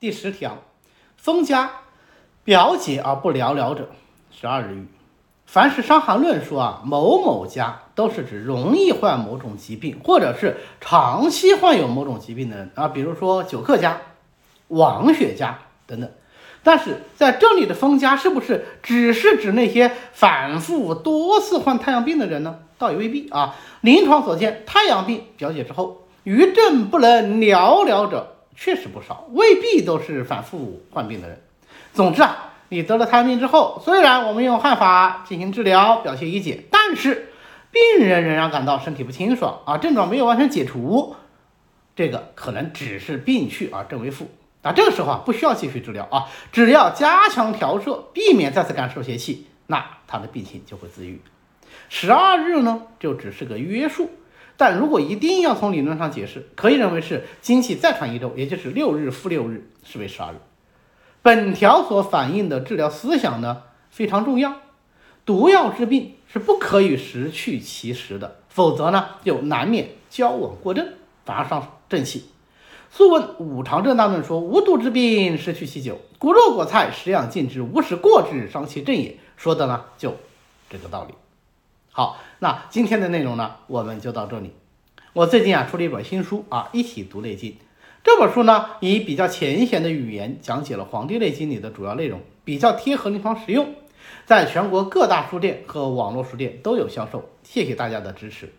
第十条，封家表解而不了了者，十二日狱。凡是《伤寒论》说啊某某家，都是指容易患某种疾病，或者是长期患有某种疾病的人啊，比如说久客家、王血家等等。但是在这里的封家是不是只是指那些反复多次患太阳病的人呢？倒也未必啊。临床所见，太阳病表解之后，余症不能了了者确实不少，未必都是反复患病的人。总之啊。你得了太阳病之后，虽然我们用汗法进行治疗，表现已解，但是病人仍然感到身体不清爽啊，症状没有完全解除，这个可能只是病去而症未复。那这个时候啊，不需要继续治疗啊，只要加强调摄，避免再次感受邪气，那他的病情就会自愈。十二日呢，就只是个约束，但如果一定要从理论上解释，可以认为是经期再传一周，也就是六日复六日，是为十二日。本条所反映的治疗思想呢非常重要，毒药治病是不可以失去其时的，否则呢就难免交往过正，反而伤正气。素问五常正大论说，无毒之病失去其久，骨肉果菜食养尽之，无使过之，伤其正也。说的呢就这个道理。好，那今天的内容呢我们就到这里。我最近啊出了一本新书啊，一起读《内经》。这本书呢，以比较浅显的语言讲解了《黄帝内经》里的主要内容，比较贴合临床实用，在全国各大书店和网络书店都有销售。谢谢大家的支持。